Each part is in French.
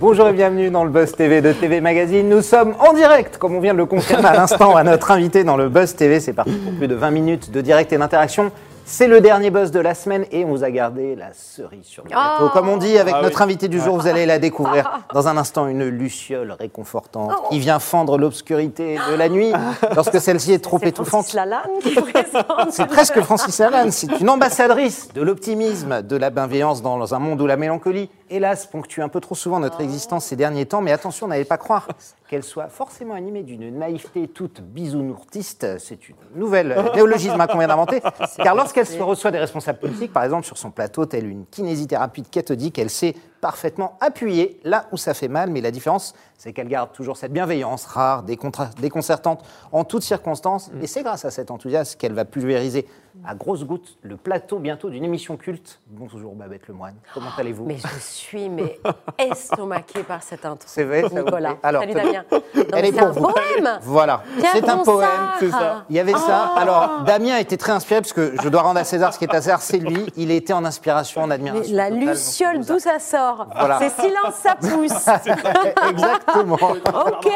Bonjour et bienvenue dans le Buzz TV de TV Magazine. Nous sommes en direct, comme on vient de le confirmer à l'instant à notre invité dans le Buzz TV. C'est parti pour plus de 20 minutes de direct et d'interaction. C'est le dernier buzz de la semaine et on vous a gardé la cerise sur le gâteau. Oh. Comme on dit avec Ah notre oui. invité du jour, vous allez la découvrir dans un instant, une luciole réconfortante Oh. qui vient fendre l'obscurité de la nuit lorsque celle-ci est trop C'est étouffante. Francis Lalanne qui présente. C'est presque Francis Lalanne. C'est une ambassadrice de l'optimisme, de la bienveillance dans un monde où la mélancolie, hélas, ponctue un peu trop souvent notre existence ces derniers temps. Mais attention, n'allez pas croire qu'elle soit forcément animée d'une naïveté toute bisounourtiste. C'est une nouvelle néologisme qu'on vient d'inventer. Car lorsqu'elle se reçoit des responsables politiques, par exemple sur son plateau, telle une kinésithérapie cathodique, elle sait parfaitement appuyer là où ça fait mal. Mais la différence, c'est qu'elle garde toujours cette bienveillance rare, déconcertante en toutes circonstances. Et c'est grâce à cet enthousiasme qu'elle va pulvériser à grosses gouttes le plateau bientôt d'une émission culte. Bonjour Babette Lemoine, comment allez-vous? Mais je suis mais estomaquée par cette intro. C'est vrai, Nicolas. Alors, Salut. Damien. Non, Elle mais est c'est pour un vous. poème. Voilà, c'est un poème. Ça. Il y avait ça. Alors, Damien était très inspiré, parce que je dois rendre à César ce qui est à César, c'est lui. Il était en inspiration, en Mais admiration. la totale. luciole, d'où ça sort? Voilà. C'est silence, ça pousse. Exactement. ok.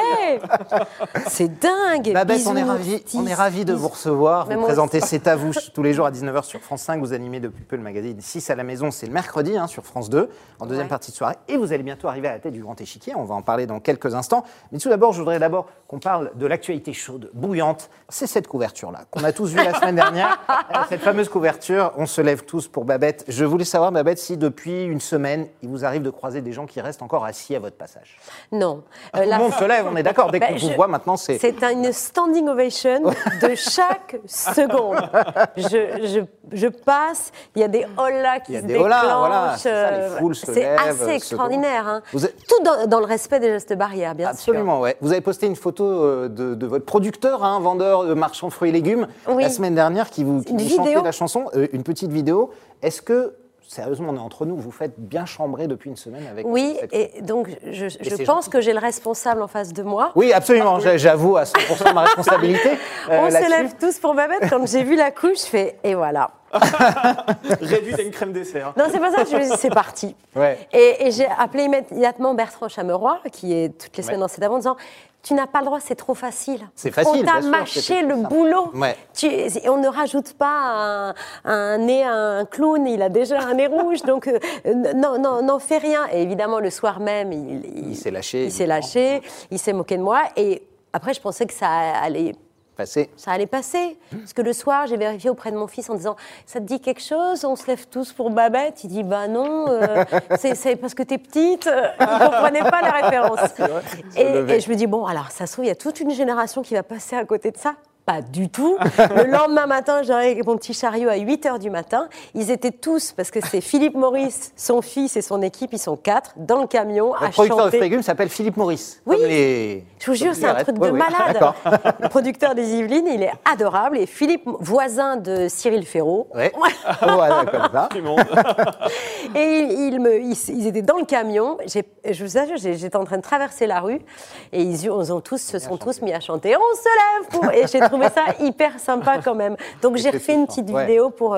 C'est dingue. Babette, Bisous, on est ravis, on est ravis de vous recevoir. Mais Vous présentez C'est à vous tous les jours à 19h sur France 5. Vous animez depuis peu le magazine 6 à la maison. C'est le mercredi hein, sur France 2, en deuxième Ouais. partie de soirée. Et vous allez bientôt arriver à la tête du grand échiquier. On va en parler dans quelques instants. Mais tout d'abord, je voudrais d'abord qu'on parle de l'actualité chaude, bouillante. C'est cette couverture-là qu'on a tous vue la semaine dernière. Euh, Cette fameuse couverture, on se lève tous pour Babette. Je voulais savoir, Babette, si depuis une semaine, il vous arrive de croiser des gens qui restent encore assis à votre passage. Non. Euh, Tout la le monde se lève, on est d'accord. Dès Ben, qu'on vous je- voit maintenant, c'est... C'est une standing ovation de chaque seconde. Je, je, je passe, il y a des hollas qui Il y a se des déclenchent. voilà, c'est ça, les euh, foules se C'est lèvent, se assez extraordinaire. hein. Vous êtes- Tout dans, dans le respect des gestes barrières, bien sûr. Absolument, ouais. Vous avez posté une photo euh, de, de votre producteur, hein, vendeur de marchand fruits et légumes, Oui. la semaine dernière, qui vous, qui vous chantait la chanson, euh, une petite vidéo. Est-ce que, sérieusement, on est entre nous, vous faites bien chambrer depuis une semaine avec Oui, cette- et donc je, pense gentil. que j'ai le responsable en face de moi. Oui, absolument, j'avoue à 100% ma responsabilité. euh, On se lève tous pour ma bête. Quand j'ai vu la couche, je fais et voilà. Réduite à une crème dessert. Non, c'est pas ça. Je me dis c'est parti. Ouais. Et, et j'ai appelé immédiatement Bertrand Chameroy, qui est toutes les semaines Ouais. dans cette avant, en disant Tu n'as pas le droit, c'est trop facile. C'est facile, On t'a mâché le boulot. Ouais. Tu- on ne rajoute pas un, un nez à un clown, il a déjà un nez rouge, donc euh, non, non, n'en fais rien. Et évidemment, le soir même, il, Il s'est lâché, Il s'est lâché, il s'est moqué de moi. Et après, je pensais que ça allait Ça allait passer. Parce que le soir, j'ai vérifié auprès de mon fils en disant Ça te dit quelque chose On se lève tous pour Babette? Il dit Bah non, euh, c'est parce que t'es petite. Il ne comprenait pas la référence. Et, et je me dis Bon, alors ça se trouve, il y a toute une génération qui va passer à côté de ça. Pas du tout. Le lendemain matin, j'arrive avec mon petit chariot à 8 h du matin. Ils étaient tous, parce que c'est Philippe Maurice, son fils et son équipe, ils sont quatre, dans le camion à Le producteur de chanter. fruits et légumes s'appelle Philippe Maurice. Oui. Les- Je vous jure, c'est un truc Ouais, de oui. malade. Le producteur des Yvelines, il est adorable. Et Philippe, voisin de Cyril Ferraud. Ouais. voilà, comme ça. Et il, il me, ils, ils étaient dans le camion. Je vous assure, j'étais en train de traverser la rue et ils, ils ont tous, se sont tous mis à chanter. On se lève pour... Et j'ai trouvé ça hyper sympa quand même. Donc j'ai refait une petite ouais. vidéo pour.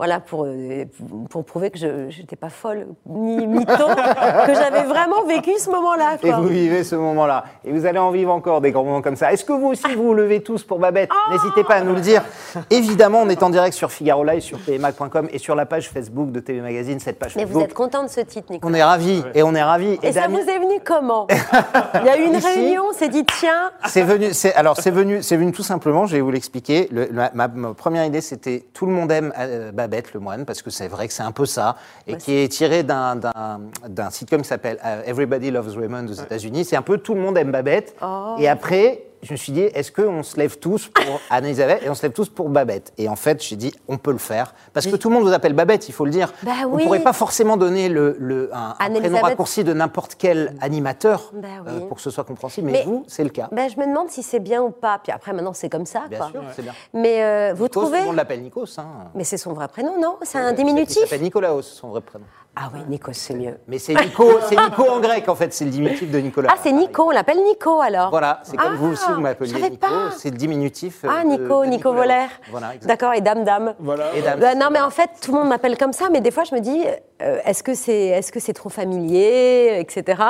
Voilà, pour, euh, pour prouver que je n'étais pas folle ni mytho, que j'avais vraiment vécu ce moment-là. Et vous vivez ce moment-là. Et vous allez en vivre encore des grands moments comme ça. Est-ce que vous aussi, vous vous levez tous pour Babette Oh N'hésitez pas à nous le dire. Évidemment, on est en direct sur Figaro Live, sur tvmac.com et sur la page Facebook de TV Magazine, cette page Mais Facebook. vous êtes content de ce titre, Nicolas On est ravis et on est ravis. Et ça vous est venu comment Il y a eu une Ici. réunion, on s'est dit tiens, C'est venu, c'est, alors c'est venu, c'est venu tout simplement, je vais vous l'expliquer. Le- ma, ma- ma première idée, c'était Tout le monde aime euh, Babette, le moine, parce que c'est vrai que c'est un peu ça, et qui est tiré d'un, d'un, d'un sitcom qui s'appelle euh, Everybody Loves Raymond aux États-Unis. C'est un peu Tout le monde aime Babette. Oh. Et après, je me suis dit, est-ce qu'on se lève tous pour Anne-Elisabeth et on se lève tous pour Babette? Et en fait, j'ai dit, on peut le faire. Parce que tout le monde vous appelle Babette, il faut le dire. Bah on ne pourrait pas forcément donner le, le- un, un prénom raccourci de n'importe quel animateur Bah euh, pour que ce soit compréhensible, mais, Mais- vous, c'est le cas. ben, je me demande si c'est bien ou pas. Puis après, maintenant, c'est comme ça. Bien quoi. sûr, c'est bien. Mais euh, vous Nikos, tout trouvez le monde l'appelle Nikos. Hein. Mais c'est son vrai prénom, non? C'est un Il diminutif s'appelle Nicolaos, son vrai prénom. Ah oui, Nikos, c'est mieux. Mais c'est Nico, c'est Nico en grec en fait, c'est le diminutif de Nicolas. Ah, c'est Nico, on l'appelle Nico alors Voilà, c'est comme Ah, vous aussi, vous m'appeliez savais Nico, c'est le diminutif. euh, Ah, Nico, de Nico. Volaire. Voilà, exactement. D'accord, et Dame Dame. Voilà. Et Dame, Bah, c'est- non, mais en fait, tout le monde m'appelle comme ça, mais des fois, je me dis, euh, est-ce que c'est est -ce c'est trop familier, etc.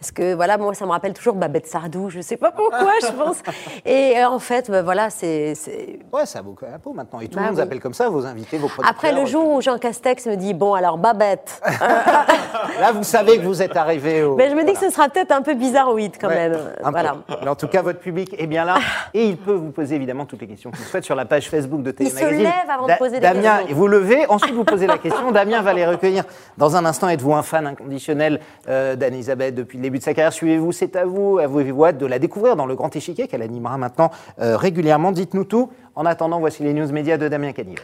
Est-ce que, voilà, moi, ça me rappelle toujours Babette Sardou, je sais pas pourquoi, je pense. Et euh, en fait, bah, voilà, c'est. c'est- Ouais, ça vaut quand même un peu maintenant. Et tout Bah le monde oui. appelle comme ça, vos invités, vos producteurs. Après le jour où Jean Castex me dit, bon, alors Babette. Là, vous savez que vous êtes arrivé au. mais je me dis que ce sera peut-être un peu bizarroïde quand Ouais, même. un peu. Voilà. Mais en tout cas, votre public est bien là et il peut vous poser évidemment toutes les questions qu'il souhaite sur la page Facebook de Télé Il se Magazine. lève avant de poser des Damien, questions. vous levez, ensuite vous posez la question. Damien va les recueillir. Dans un instant, êtes-vous un fan inconditionnel euh, d'Anne-Elisabeth depuis le début de sa carrière? Suivez-vous, c'est à vous. Avez-vous hâte de la découvrir dans le grand échiquier qu'elle animera maintenant euh, régulièrement Dites-nous tout. En attendant, voici les news médias de Damien Canives.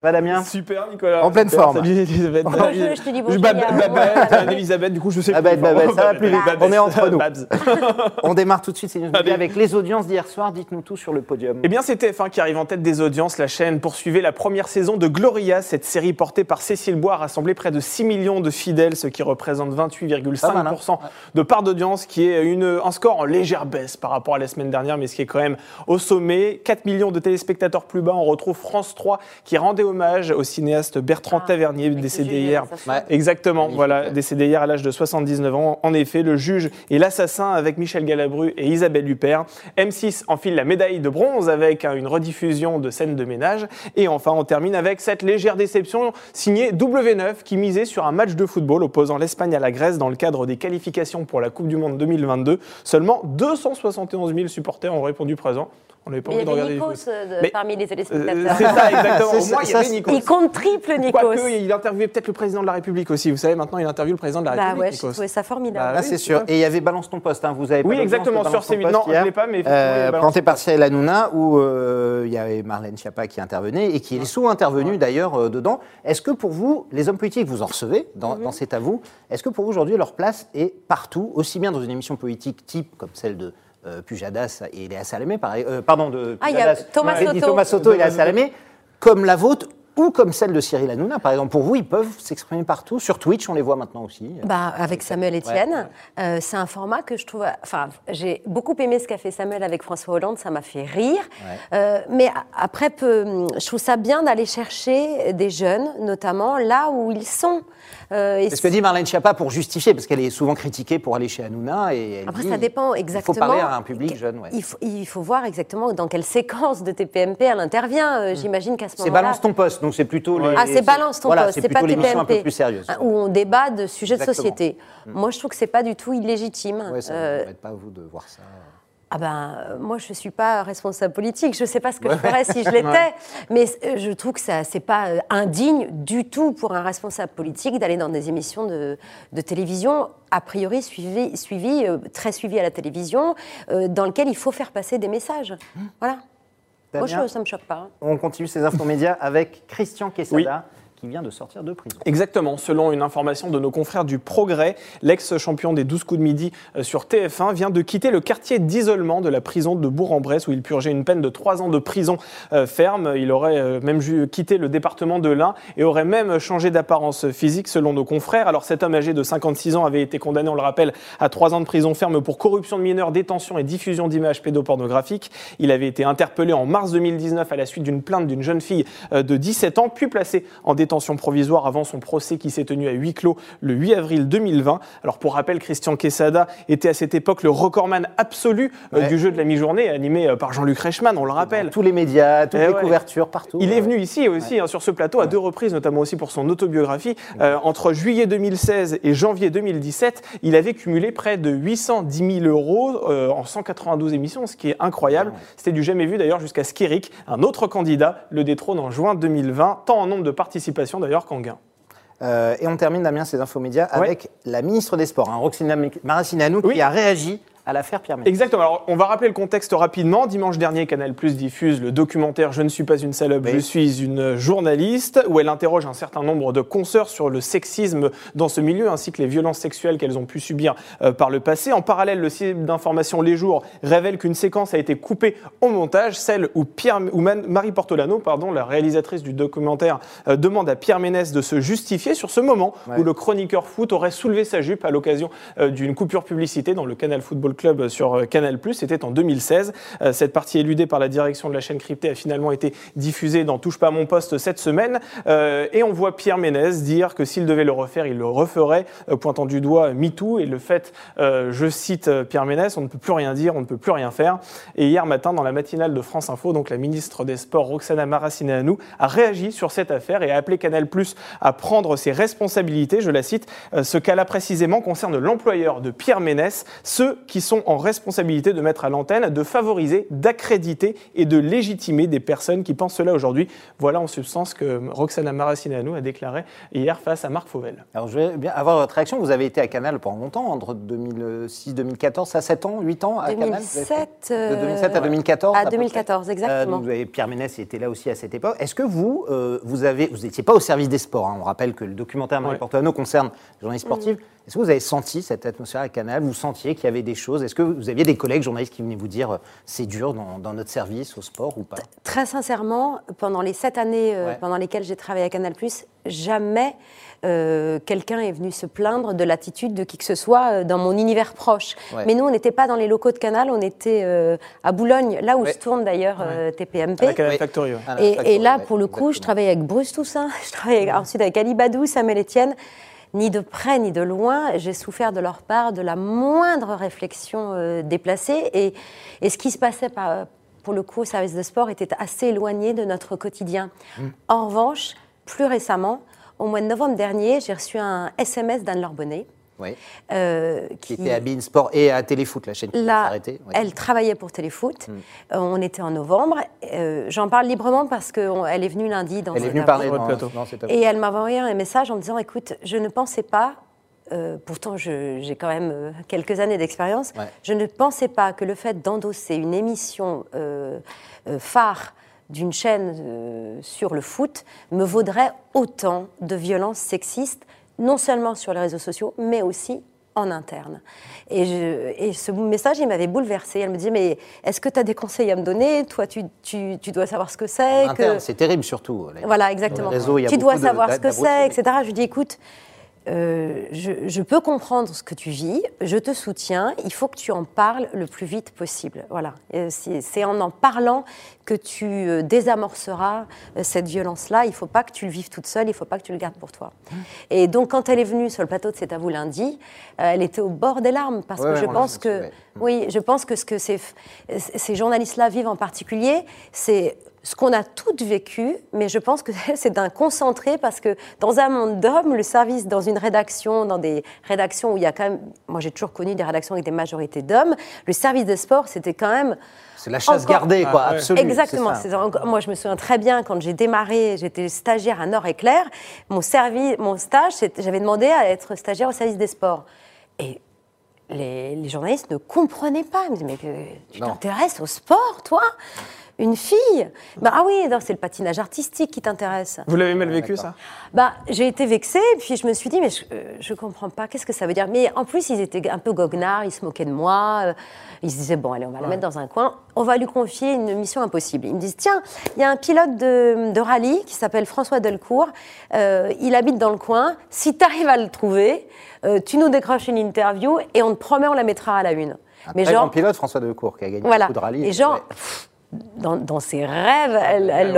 Va Damien Super, Nicolas. En pleine forme. Salut, Elisabeth. Bonjour, je te dis bonjour, Babette, moment. Anne-Elisabeth, du coup, je sais Babette, plus. Babette, ça va plus vite. On est entre nous. Babs. On démarre tout de suite ces news médias Allez. avec les audiences d'hier soir. Dites-nous tout sur le podium. Eh bien, c'est TF1 qui arrive en tête des audiences. La chaîne poursuivait la première saison de Gloria. Cette série portée par Cécile Bois a rassemblé près de 6 millions de fidèles, ce qui représente Pas mal, 28,5% hein de part d'audience, qui est une, un score en légère baisse par rapport à la semaine dernière, mais ce qui est quand même au sommet. 4 millions de téléspectateurs plus bas. On retrouve France 3 qui rendait hommage au cinéaste Bertrand Ah, Tavernier, décédé hier. Ouais. Exactement, Magnifique, voilà, décédé hier à l'âge de 79 ans. En effet, le juge et l'assassin avec Michel Galabru et Isabelle Huppert. M6 enfile la médaille de bronze avec hein, une rediffusion de scènes de ménage. Et enfin, on termine avec cette légère déception signée W9 qui misait sur un match de football opposant l'Espagne à la Grèce dans le cadre des qualifications pour la Coupe du Monde 2022. Seulement 271 000 supporters ont répondu présent. On n'avait pas envie de regarder Nikos euh, de- Mais- parmi les Euh, téléspectateurs. c'est ça, exactement. Au C'est- moins, il y ça, avait c'est- Nikos. Il compte triple, Nikos. Quoique, il interviewait peut-être le président de la République aussi. Vous savez, maintenant, il interviewe le président de la Bah République. ouais, j'ai trouvé ça formidable. Bah Ah, oui, c'est sûr. Et il y avait Balance ton poste. hein. Vous avez pas Oui, exactement, sur ton C8. poste Non, je hier. l'ai pas, mais Euh, ton par. Cyril Hanouna, où euh, il y avait Marlène Schiappa qui intervenait et qui est sous-intervenue d'ailleurs euh, dedans. Est-ce que pour vous, les hommes politiques, vous en recevez dans, dans C'est à vous, est-ce que pour vous aujourd'hui, leur place est partout, aussi bien dans une émission politique type comme celle de Pujadas et Léa Salamé, pareil, euh, pardon, de Ah, il y a Pujadas, Thomas Soto. Thomas Soto et Léa Salamé, comme la vôtre ou comme celle de Cyril Hanouna, par exemple. Pour vous, ils peuvent s'exprimer partout. Sur Twitch, on les voit maintenant aussi. Bah, avec Samuel Etienne, Euh, c'est un format que je trouve. Enfin, j'ai beaucoup aimé ce qu'a fait Samuel avec François Hollande, ça m'a fait rire. Euh, mais après, peu- je trouve ça bien d'aller chercher des jeunes, notamment là où ils sont. Euh, C'est ce que dit Marlène Schiappa pour justifier, parce qu'elle est souvent critiquée pour aller chez Hanouna. Et elle Après, dit, ça dépend Il exactement. faut parler à un public jeune. ouais. Il faut, il faut voir exactement dans quelle séquence de TPMP elle intervient. Euh, J'imagine qu'à ce C'est moment-là. Balance ton poste, donc c'est plutôt les. Ah, c'est balance ton voilà, poste, c'est pas un peu TPMP. plus sérieuse. hein, Où on débat de sujets de société. Moi, je trouve que c'est pas du tout illégitime. Ouais, ça Euh, ne pas à vous de voir ça. Ah ben, euh, moi, je ne suis pas responsable politique. Je ne sais pas ce que je ferais si je l'étais. Mais euh, je trouve que ce n'est pas euh, indigne du tout pour un responsable politique d'aller dans des émissions de, de télévision, a priori suivies, suivi, très suivies à la télévision, euh, dans lesquelles il faut faire passer des messages. Voilà. Moi, Damien, je- ça ne me choque pas. On continue ces infos médias avec Christian Quesada, qui vient de sortir de prison. Exactement, selon une information de nos confrères du Progrès, l'ex-champion des 12 coups de midi euh, sur TF1 vient de quitter le quartier d'isolement de la prison de Bourg-en-Bresse où il purgeait une peine de 3 ans de prison euh, ferme. Il aurait euh, même quitté le département de l'Ain et aurait même changé d'apparence physique selon nos confrères. Alors cet homme âgé de 56 ans avait été condamné, on le rappelle, à 3 ans de prison ferme pour corruption de mineurs, détention et diffusion d'images pédopornographiques. Il avait été interpellé en mars 2019 à la suite d'une plainte d'une jeune fille de 17 ans, puis placé en détention provisoire avant son procès qui s'est tenu à huis clos le 8 avril 2020. Alors pour rappel, Christian Quesada était à cette époque le recordman absolu euh, Ouais. du jeu de la mi-journée, animé euh, par Jean-Luc Reichmann, on le rappelle. Dans tous les médias, toutes Eh les ouais. couvertures, partout. Il est venu ici aussi, hein, sur ce plateau, à deux reprises, notamment aussi pour son autobiographie. Euh, entre juillet 2016 et janvier 2017, il avait cumulé près de 810 000 euros euh, en 192 émissions, ce qui est incroyable. C'était du jamais vu d'ailleurs jusqu'à Skirik, un autre candidat, le détrône en juin 2020, tant en nombre de d'ailleurs qu'en gains. Euh, et on termine, Damien, ces infos médias avec la ministre des Sports, hein, Roxana Maracineanu, Oui. qui a réagi à l'affaire Pierre Ménès. Exactement. Alors, on va rappeler le contexte rapidement. Dimanche dernier, Canal Plus diffuse le documentaire Je ne suis pas une salope, Oui. je suis une journaliste, où elle interroge un certain nombre de consoeurs sur le sexisme dans ce milieu, ainsi que les violences sexuelles qu'elles ont pu subir euh, par le passé. En parallèle, le site d'information Les Jours révèle qu'une séquence a été coupée au montage, celle où, Pierre, où Marie Portolano, pardon, la réalisatrice du documentaire, euh, demande à Pierre Ménès de se justifier sur ce moment Ouais. où le chroniqueur foot aurait soulevé sa jupe à l'occasion euh, d'une coupure publicité dans le Canal Football Club sur euh, Canal+. C'était en 2016. Euh, Cette partie éludée par la direction de la chaîne cryptée a finalement été diffusée dans Touche pas à mon poste cette semaine. Euh, et on voit Pierre Ménès dire que s'il devait le refaire, il le referait, pointant du doigt MeToo et le fait, je cite Pierre Ménès, on ne peut plus rien dire, on ne peut plus rien faire. Et hier matin, dans la matinale de France Info, donc la ministre des Sports, Roxana Maracineanu, a réagi sur cette affaire et a appelé Canal à prendre ses responsabilités. Je la cite, ce cas-là précisément concerne l'employeur de Pierre Ménès, ceux qui sont en responsabilité de mettre à l'antenne, de favoriser, d'accréditer et de légitimer des personnes qui pensent cela aujourd'hui. Voilà en substance que Roxana Maracineanu a déclaré hier face à Marc Fauvel. Alors, je vais bien avoir votre réaction. Vous avez été à Canal pendant longtemps, entre 2006 2014, ça 7 ans, 8 ans à Canal vous avez fait 2007. De 2007 à euh, 2014 À peu près 2014, exactement. Euh, vous avez- Pierre Ménès était là aussi à cette époque. Est-ce que vous, euh, vous avez, vous n'étiez pas au service des sports hein? On rappelle que le documentaire Marie Ouais. Portolano concerne les journalistes Mm. sportifs. Est-ce que vous avez senti cette atmosphère à Canal? Vous sentiez qu'il y avait des choses? Est-ce que vous aviez des collègues journalistes qui venaient vous dire euh, c'est dur dans, dans notre service au sport ou pas? Très sincèrement, pendant les sept années euh, Ouais. pendant lesquelles j'ai travaillé à Canal+, jamais euh, quelqu'un est venu se plaindre de l'attitude de qui que ce soit euh, dans mon univers proche. Ouais. Mais nous, on n'était pas dans les locaux de Canal, on était euh, à Boulogne, là où Ouais. se tourne d'ailleurs euh, TPMP. À la Canal. Factory. Et, là, pour le coup, je travaillais avec Bruce Toussaint, je travaillais ensuite avec Ali Badou, Samuel Etienne. Ni de près ni de loin, j'ai souffert de leur part de la moindre réflexion euh, déplacée. Et, et ce qui se passait par- pour le coup au service de sport était assez éloigné de notre quotidien. Mmh. En revanche, plus récemment, au mois de novembre dernier, j'ai reçu un SMS d'Anne-Laure Bonnet. Oui. euh, Qui était à Bein Sport et à Téléfoot, la chaîne qui s'est Là, arrêtée. Elle travaillait pour Téléfoot. Mm. Euh, on était en novembre. Euh, J'en parle librement parce qu'elle est venue lundi dans Elle est venue parler dans, plateau. Et elle m'a envoyé un message en me disant Écoute, je ne pensais pas, euh, pourtant je- j'ai quand même quelques années d'expérience, Ouais. je ne pensais pas que le fait d'endosser une émission euh, euh, phare d'une chaîne euh, sur le foot me vaudrait autant de violences sexistes, non seulement sur les réseaux sociaux, mais aussi en interne. Et, je- et ce message, il m'avait bouleversée. Elle me disait, mais est-ce que tu as des conseils à me donner? Toi, tu, tu- tu dois savoir ce que c'est. Que- C'est terrible surtout. voilà, exactement. Les y a tu dois de- savoir ce que c'est, etc. Je lui dis, écoute, euh, je, je peux comprendre ce que tu vis, je te soutiens, il faut que tu en parles le plus vite possible. Voilà. Et C'est en en parlant que tu euh, désamorceras euh, cette violence-là. Il ne faut pas que tu le vives toute seule, il ne faut pas que tu le gardes pour toi. Et donc, quand elle est venue sur le plateau de C'est à vous lundi, euh, elle était au bord des larmes parce Ouais, que je pense que, ouais. oui, je pense que ce que ces, ces journalistes-là vivent en particulier, c'est ce qu'on a toutes vécu, mais je pense que c'est d'un concentré parce que dans un monde d'hommes, le service dans une rédaction, dans des rédactions où il y a quand même, moi j'ai toujours connu des rédactions avec des majorités d'hommes, le service des sports c'était quand même C'est la chasse Encore- gardée, quoi, Ah, ouais. absolue. Exactement. encore- moi, je me souviens très bien quand j'ai démarré, j'étais stagiaire à Nord-Éclair. Mon, servi- mon stage, j'avais demandé à être stagiaire au service des sports. Et les, les journalistes ne comprenaient pas. Ils me disaient, mais tu t'intéresses au sport, toi? Une fille bah, Ah oui, c'est le patinage artistique qui t'intéresse. Vous l'avez mal vécu, d'accord. ça? Bah, j'ai été vexée, puis je me suis dit, mais je, euh, je comprends pas, qu'est-ce que ça veut dire? Mais en plus, ils étaient un peu goguenards, ils se moquaient de moi. euh, ils se disaient, bon, allez, on va la mettre dans un coin, on va lui confier une mission impossible. Ils me disent, tiens, il y a un pilote de, de rallye qui s'appelle François Delcourt, euh, il habite dans le coin, si tu arrives à le trouver, euh, tu nous décroches une interview et on te promet, on la mettra à la une. Un très grand pilote, François Decour, qui a gagné Voilà. beaucoup de rallyes. Et genre, Ouais. pff, dans, dans ses rêves, elle, elle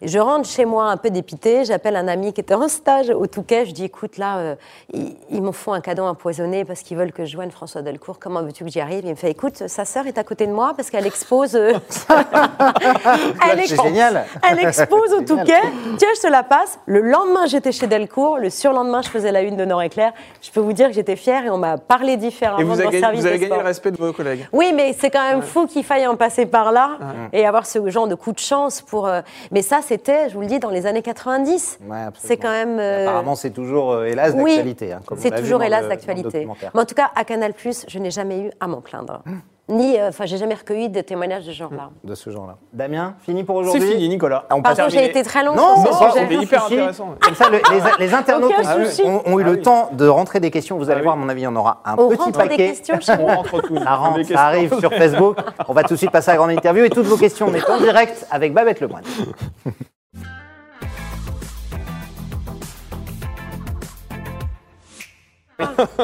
Je rentre chez moi un peu dépitée, j'appelle un ami qui était en stage au Touquet, je dis écoute là, euh, ils, ils m'en font un cadeau empoisonné parce qu'ils veulent que je joigne François Delcourt, comment veux-tu que j'y arrive? Il me fait écoute, sa sœur est à côté de moi parce qu'elle expose... euh, elle, C'est génial. elle expose au. Touquet, tiens je te la passe. Le lendemain j'étais chez Delcourt, le surlendemain je faisais la une de Nord-Éclair. Je peux vous dire que j'étais fière et on m'a parlé différemment Et vous dans avez gagné, service vous avez gagné le respect de vos collègues. Oui, mais c'est quand même fou qu'il faille en passer par là et avoir ce genre de coup de chance pour. euh, Mais ça, c'était, je vous le dis, dans les années 90. Ouais, absolument. c'est quand même. Euh, Apparemment, c'est toujours, euh, hélas, oui, d'actualité. hein, c'est toujours hélas d'actualité. Mais en tout cas, à Canal+, je n'ai jamais eu à m'en plaindre. Ni, euh, enfin, j'ai jamais recueilli de témoignages de ce genre-là. De ce genre-là. Damien, fini pour C'est aujourd'hui fini, Nicolas. Ah, on Par contre, j'ai été très long Non, sur mais ce ça, sujet. c'était hyper intéressant. Comme ça, le- les, les internautes ont, souci. ont- ont eu Ah le oui. temps de rentrer des questions. Vous allez Ah voir, à mon avis, il y en aura un On petit rentre des paquet. questions On vous. rentre tous. Ça rentre, arrive sur Facebook. On va tout de suite passer à la grande interview et toutes vos questions, on est en direct avec Babette Lemoine.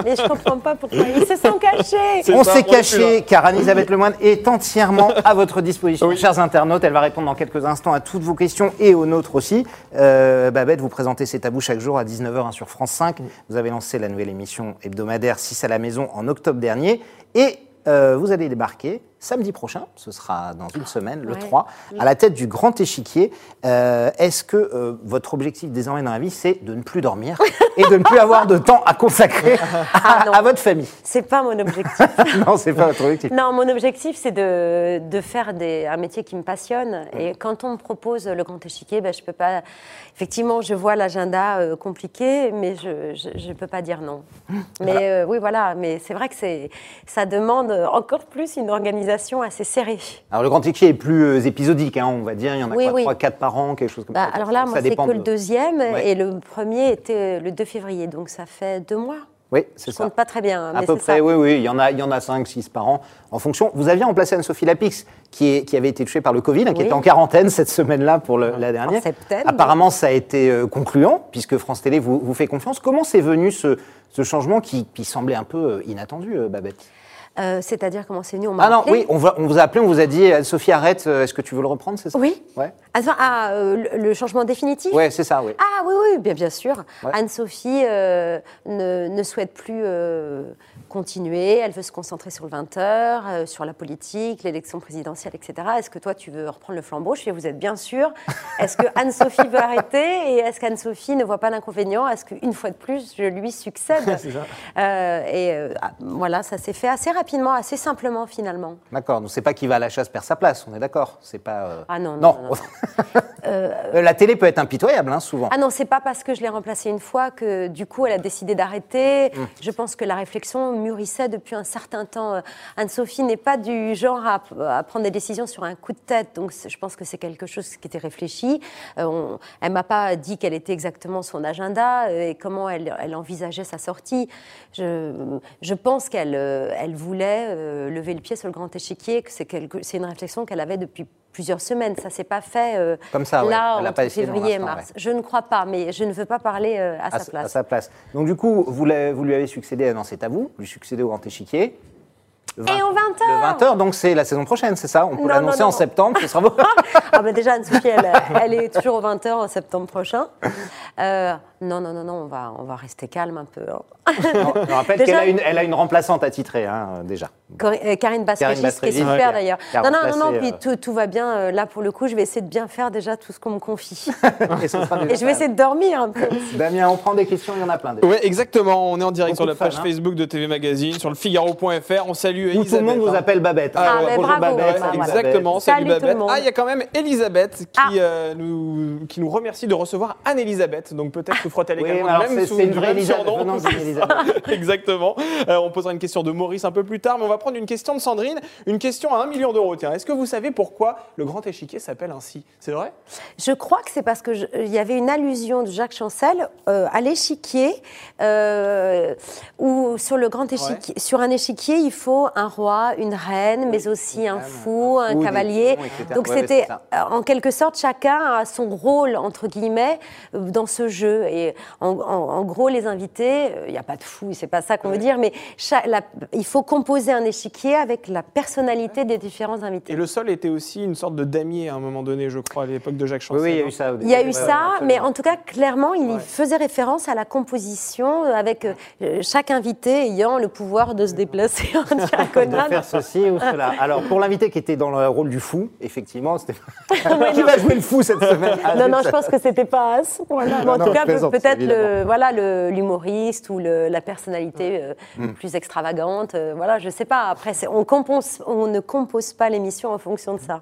Mais je comprends pas pourquoi ils se sont cachés. On s'est caché car Anne-Elisabeth Lemoine est entièrement à votre disposition, Oui. chers internautes. Elle va répondre dans quelques instants à toutes vos questions et aux nôtres aussi. Euh, Babette, vous présentez C'est à vous chaque jour à 19h sur France 5. Vous avez lancé la nouvelle émission hebdomadaire 6 à la maison en octobre dernier et euh, vous allez débarquer samedi prochain, ce sera dans une semaine, le Ouais. 3, à la tête du grand échiquier. Euh, Est-ce que euh, votre objectif désormais dans la vie, c'est de ne plus dormir et de ne plus avoir de temps à consacrer à, Ah à votre famille? C'est pas mon objectif. Non, c'est pas votre objectif. Non, mon objectif, c'est de, de faire des, un métier qui me passionne. Et quand on me propose le grand échiquier, ben, je peux pas. Effectivement, je vois l'agenda euh, compliqué, mais je ne peux pas dire non. Mais euh, oui, voilà. Mais c'est vrai que ça demande encore plus une organisation assez serrée. Alors le grand échiquier est plus euh, épisodique, hein, on va dire. Il y en a Oui, quoi, oui. 3, 4 par an, quelque chose comme Bah, ça. alors là, moi, c'est que de- le deuxième, Ouais. et le premier était le 2 février, donc ça fait deux mois. Oui, c'est ça. compte pas très bien, À mais peu près, ça. oui, oui. Il y en a, il y en a 5, 6 par an en fonction. Vous aviez remplacé Anne-Sophie Lapix, qui, est, qui avait été touchée par le Covid, hein, qui était en quarantaine cette semaine-là pour le- la dernière. En septembre. Apparemment, ça a été euh, concluant, puisque France Télé vous, vous fait confiance. Comment c'est venu ce, ce changement qui, qui semblait un peu euh, inattendu, euh, Babette? Euh, C'est-à-dire comment c'est venu on Ah non, appelé. oui, on, va- on vous a appelé, on vous a dit, Anne-Sophie, arrête, euh, est-ce que tu veux le reprendre, c'est ça? Oui. Ouais, ah, euh, le, changement définitif? Ouais c'est ça, oui. Ah oui, oui, bien, bien sûr. Ouais. Anne-Sophie euh, ne, ne souhaite plus euh, continuer. Elle veut se concentrer sur le 20h, sur la politique, l'élection présidentielle, etc. Est-ce que toi, tu veux reprendre le flambeau? Je fais, vous êtes bien sûr. Est-ce que Anne-Sophie veut arrêter? Et est-ce qu'Anne-Sophie ne voit pas d'inconvénient? Est-ce qu'une fois de plus, je lui succède? Euh, Et euh, ah, voilà, ça s'est fait assez rapidement, assez simplement finalement. D'accord, donc c'est pas qui va à la chasse perd sa place, on est d'accord C'est pas. euh, Ah non, non, non, non. Euh, la télé peut être impitoyable, hein, souvent. Ah non, c'est pas parce que je l'ai remplacée une fois que du coup elle a décidé d'arrêter. Je pense que la réflexion mûrissait depuis un certain temps. Euh, Anne-Sophie n'est pas du genre à, prendre des décisions sur un coup de tête, donc je pense que c'est quelque chose qui était réfléchi. Euh, on- elle m'a pas dit quel était exactement son agenda euh, et comment elle, envisageait sa sortie. Je, pense qu'elle euh, voulait lever le pied sur le grand échiquier, c'est une réflexion qu'elle avait depuis plusieurs semaines. Ça s'est pas fait euh, Comme ça, ouais. là a entre pas essayé dans février et mars. ouais. Je ne crois pas, mais je ne veux pas parler euh, à, à, sa s- à place. sa place. Donc du coup, vous, lui avez succédé, non c'est à vous, vous lui succédez au grand échiquier. Et au 20 Le 20h, donc c'est la saison prochaine, c'est ça On peut Non, l'annoncer non, en septembre, ce sera beau. Ah bah déjà, Anne-Sophie, elle, elle est toujours aux 20h en septembre prochain. Euh, non, non, non, non, on va, on va rester calme un peu. hein. On rappelle Déjà- qu'elle a une, elle a une remplaçante à titrer, hein, déjà. Cori- euh, Karine Bastrégis, qui est super ouais, d'ailleurs. Non, non, non, non, puis euh, tout, tout va bien. euh, Là, pour le coup, je vais essayer de bien faire déjà tout ce qu'on me confie. Et, déjà je vais essayer de dormir un peu. Damien, on prend des questions, il y en a plein. déjà. Ouais, exactement. On est en direct Beaucoup sur la page hein. Facebook de TV Magazine, sur le Figaro.fr. On salue Elisabeth. tout le monde vous hein. appelle Babette. Ah, hein. mais Bonjour bravo, Babette, voilà. Exactement, salut, Babette. Ah, il y a quand même Elisabeth qui, Ah. euh, nous, qui nous remercie de recevoir Anne-Elisabeth. Donc peut-être Oui, également mais alors du même c'est sou- c'est une vraie même Elisabeth. Exactement. Euh, on posera une question de Maurice un peu plus tard, mais on va prendre une question de Sandrine. Une question à 1 million d'euros. Tiens, est-ce que vous savez pourquoi le grand échiquier s'appelle ainsi? C'est vrai? Je crois que c'est parce qu'il y avait une allusion de Jacques Chancel euh, à l'échiquier, euh, où sur le grand échiquier, sur un échiquier, il faut un roi, une reine, mais aussi un fou, un cavalier. Donc c'était euh, en quelque sorte chacun a son rôle entre guillemets euh, dans ce jeu. Et en, en- en gros, les invités, euh, il n'y a pas de fou, c'est pas ça qu'on veut dire, mais la- il faut composer un échiquier avec la personnalité des différents invités. Et le sol était aussi une sorte de damier à un moment donné, je crois, à l'époque de Jacques Oui, Chancel. oui, il y a eu ça. Il y a eu ça, mais en tout cas, clairement, il Ouais. faisait référence à la composition, euh, avec euh, chaque invité ayant le pouvoir de se déplacer en de diagonale. faire ceci ou cela? Alors, pour l'invité qui était dans le rôle du fou, effectivement, c'était. qui va jouer le fou cette semaine? Ah, Non, non, je pense que c'était pas à ce point-là. En non, tout cas, peut-être le, voilà, le- l'humoriste ou le- la personnalité euh, Mm. plus extravagante. euh, voilà, je sais pas. Après, c'est- on, compose, on ne compose pas l'émission en fonction de ça.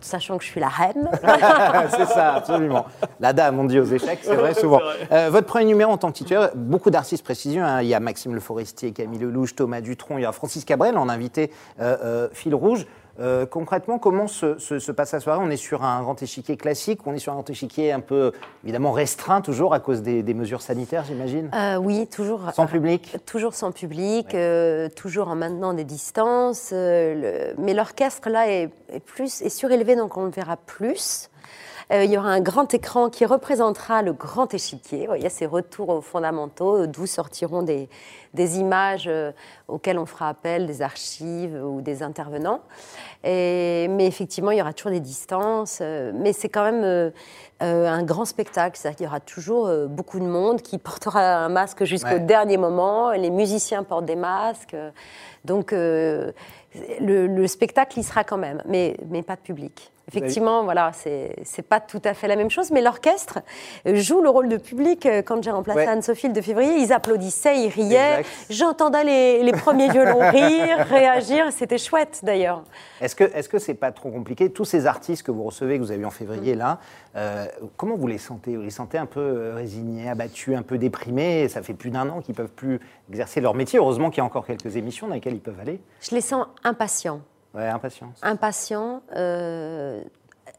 Sachant que je suis la reine. c'est ça, absolument. La dame, on dit aux échecs, c'est vrai souvent. Euh, votre premier numéro en tant que titulaire, beaucoup d'artistes précision. hein. Il y a Maxime Le Forestier, Camille Lelouch, Thomas Dutronc, il y a Francis Cabrel en invité euh, euh, fil rouge. Euh, concrètement, comment se, se- se passe la soirée? On est sur un grand échiquier classique, on est sur un grand échiquier un peu évidemment restreint toujours à cause des, des mesures sanitaires, j'imagine? Euh, oui, toujours. Sans public? Toujours sans public, euh, toujours en maintenant des distances. euh, le- mais l'orchestre, là, est, est plus, est surélevé, donc on le verra plus. Euh, il y aura un grand écran qui représentera le grand échiquier. Vous voyez, ces retours aux fondamentaux, d'où sortiront des, des images euh, auxquelles on fera appel, des archives ou des intervenants. Et- mais effectivement, il y aura toujours des distances. euh, mais c'est quand même un grand spectacle. C'est-à-dire qu'il y aura toujours beaucoup de monde qui portera un masque jusqu'au Ouais. dernier moment. Les musiciens portent des masques. Donc, euh, le, le spectacle y sera quand même, mais, mais pas de public. Effectivement, voilà, c'est pas tout à fait la même chose, mais l'orchestre euh, joue le rôle de public. Euh, Quand j'ai remplacé Ouais. Anne-Sophie le 2 février, ils applaudissaient, ils riaient. J'entendais les, les premiers violons rire, réagir. C'était chouette d'ailleurs. Est-ce que est-ce que c'est pas trop compliqué? Tous ces artistes que vous recevez, que vous avez eu en février là, euh, comment vous les sentez? Vous les sentez un peu résignés, abattus, un peu déprimés? Ça fait plus d'un an qu'ils peuvent plus exercer leur métier. Heureusement qu'il y a encore quelques émissions dans lesquelles ils peuvent aller. Je les sens impatients. Ouais, impatience. impatients, euh,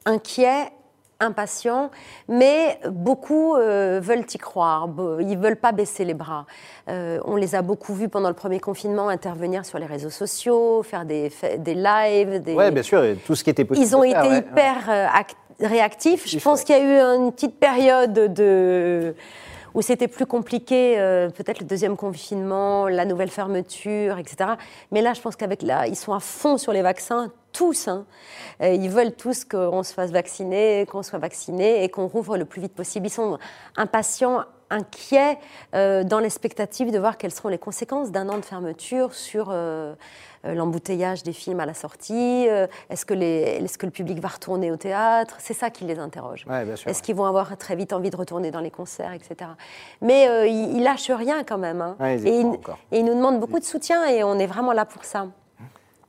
inquiets, impatients, mais beaucoup euh, veulent y croire. Ils veulent pas baisser les bras. Euh, on les a beaucoup vus pendant le premier confinement intervenir sur les réseaux sociaux, faire des, des lives. Des... Ouais, bien sûr, tout ce qui était possible. Ils ont été ouais, hyper act- réactifs. Je pense qu'il y a eu une petite période de où c'était plus compliqué, euh, peut-être le deuxième confinement, la nouvelle fermeture, etc. Mais là, je pense qu'avec là, ils sont à fond sur les vaccins, tous. hein. Euh, ils veulent tous qu'on se fasse vacciner, qu'on soit vacciné et qu'on rouvre le plus vite possible. Ils sont impatients, inquiets, euh, dans l'expectative de voir quelles seront les conséquences d'un an de fermeture sur l'embouteillage des films à la sortie. euh, est-ce que, les- est-ce que le public va retourner au théâtre? C'est ça qui les interroge. Ouais. Est-ce qu'ils vont avoir très vite envie de retourner dans les concerts, etc. Mais euh, ils, ils lâchent rien quand même. hein. Ouais, ils y et, ils, encore. et ils nous demandent beaucoup de soutien et on est vraiment là pour ça.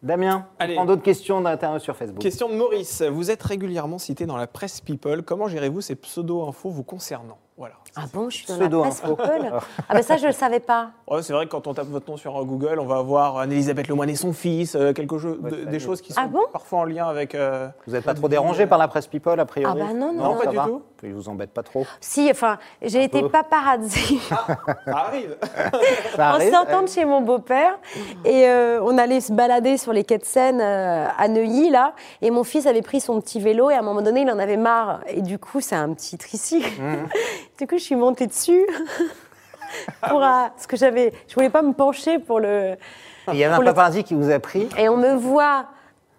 Damien, Allez. on prend d'autres questions d'internautes sur Facebook. Question de Maurice. Vous êtes régulièrement cité dans la presse People. Comment gérez-vous ces pseudo-infos vous concernant? Voilà. Ah bon, je suis dans la presse people Ah ben ça, je ne le savais pas. Ouais, c'est vrai que quand on tape votre nom sur Google, on va avoir Anne-Elisabeth Lemoine et son fils, euh, quelque chose, Ouais, de- c'est des choses qui sont Ah bon parfois en lien avec. euh, Vous n'êtes pas trop dérangé par la presse People, a priori Ah bah non, non, non. ça pas du va tout. Ils vous embêtent pas trop Si, enfin, j'ai été peu. paparazzi Ça arrive. Ça en sortant de chez mon beau-père. Et euh, on allait se balader sur les quais de Seine euh, à Neuilly, là. Et mon fils avait pris son petit vélo et à un moment donné, il en avait marre. Et du coup, c'est un petit tricycle. du coup, je suis montée dessus. pour, euh, parce que j'avais, je voulais pas me pencher pour le. Il y avait un le- paparazzi qui vous a pris Et on me voit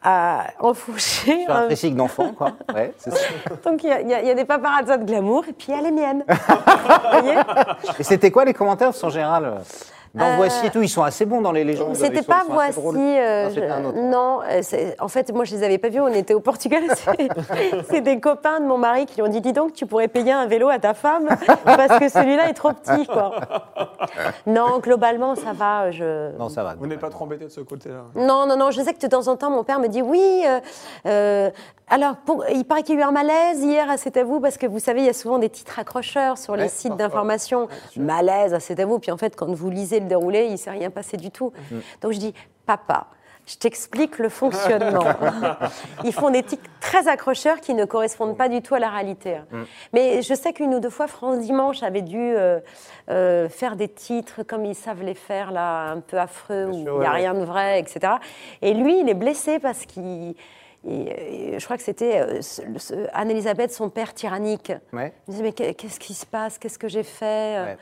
euh, enfourcher. sur un un- tricycle d'enfant, quoi. Ouais, c'est ça. Donc il y, a- y y des paparazzas de glamour et puis il y a les miennes. Vous voyez? Et c'était quoi les commentaires en général Dans Euh, Voici et tout, ils sont assez bons dans les légendes. C'était pas sont voici. euh, Non, c'était je- un autre. non, euh, en fait, moi, je les avais pas vus. On était au Portugal. C'est- C'est des copains de mon mari qui lui ont dit Dis donc, tu pourrais payer un vélo à ta femme parce que celui-là est trop petit. Quoi. Non, globalement, ça va. Je... Non, ça va. Vous n'êtes pas trop embêté de ce côté-là? Non, non, non, je sais que de temps en temps, mon père me dit oui. euh, euh, alors, pour- il paraît qu'il y a eu un malaise hier à C'est à vous, parce que vous savez, il y a souvent des titres accrocheurs sur les Ouais, sites d'information. malaise à C'est à vous. Puis en fait, quand vous lisez le déroulé, il ne s'est rien passé du tout. Donc je dis, papa. Je t'explique le fonctionnement. Ils font des titres très accrocheurs qui ne correspondent pas du tout à la réalité. Mais je sais qu'une ou deux fois, France Dimanche avait dû euh, euh, faire des titres comme ils savent les faire, là, un peu affreux, où il n'y a ouais, rien de vrai, etc. Et lui, il est blessé parce qu'il. Il- je crois que c'était euh, Anne-Elisabeth, son père tyrannique. Ouais. Il me disait, mais qu'est- qu'est-ce qui se passe? Qu'est-ce que j'ai fait Ouais.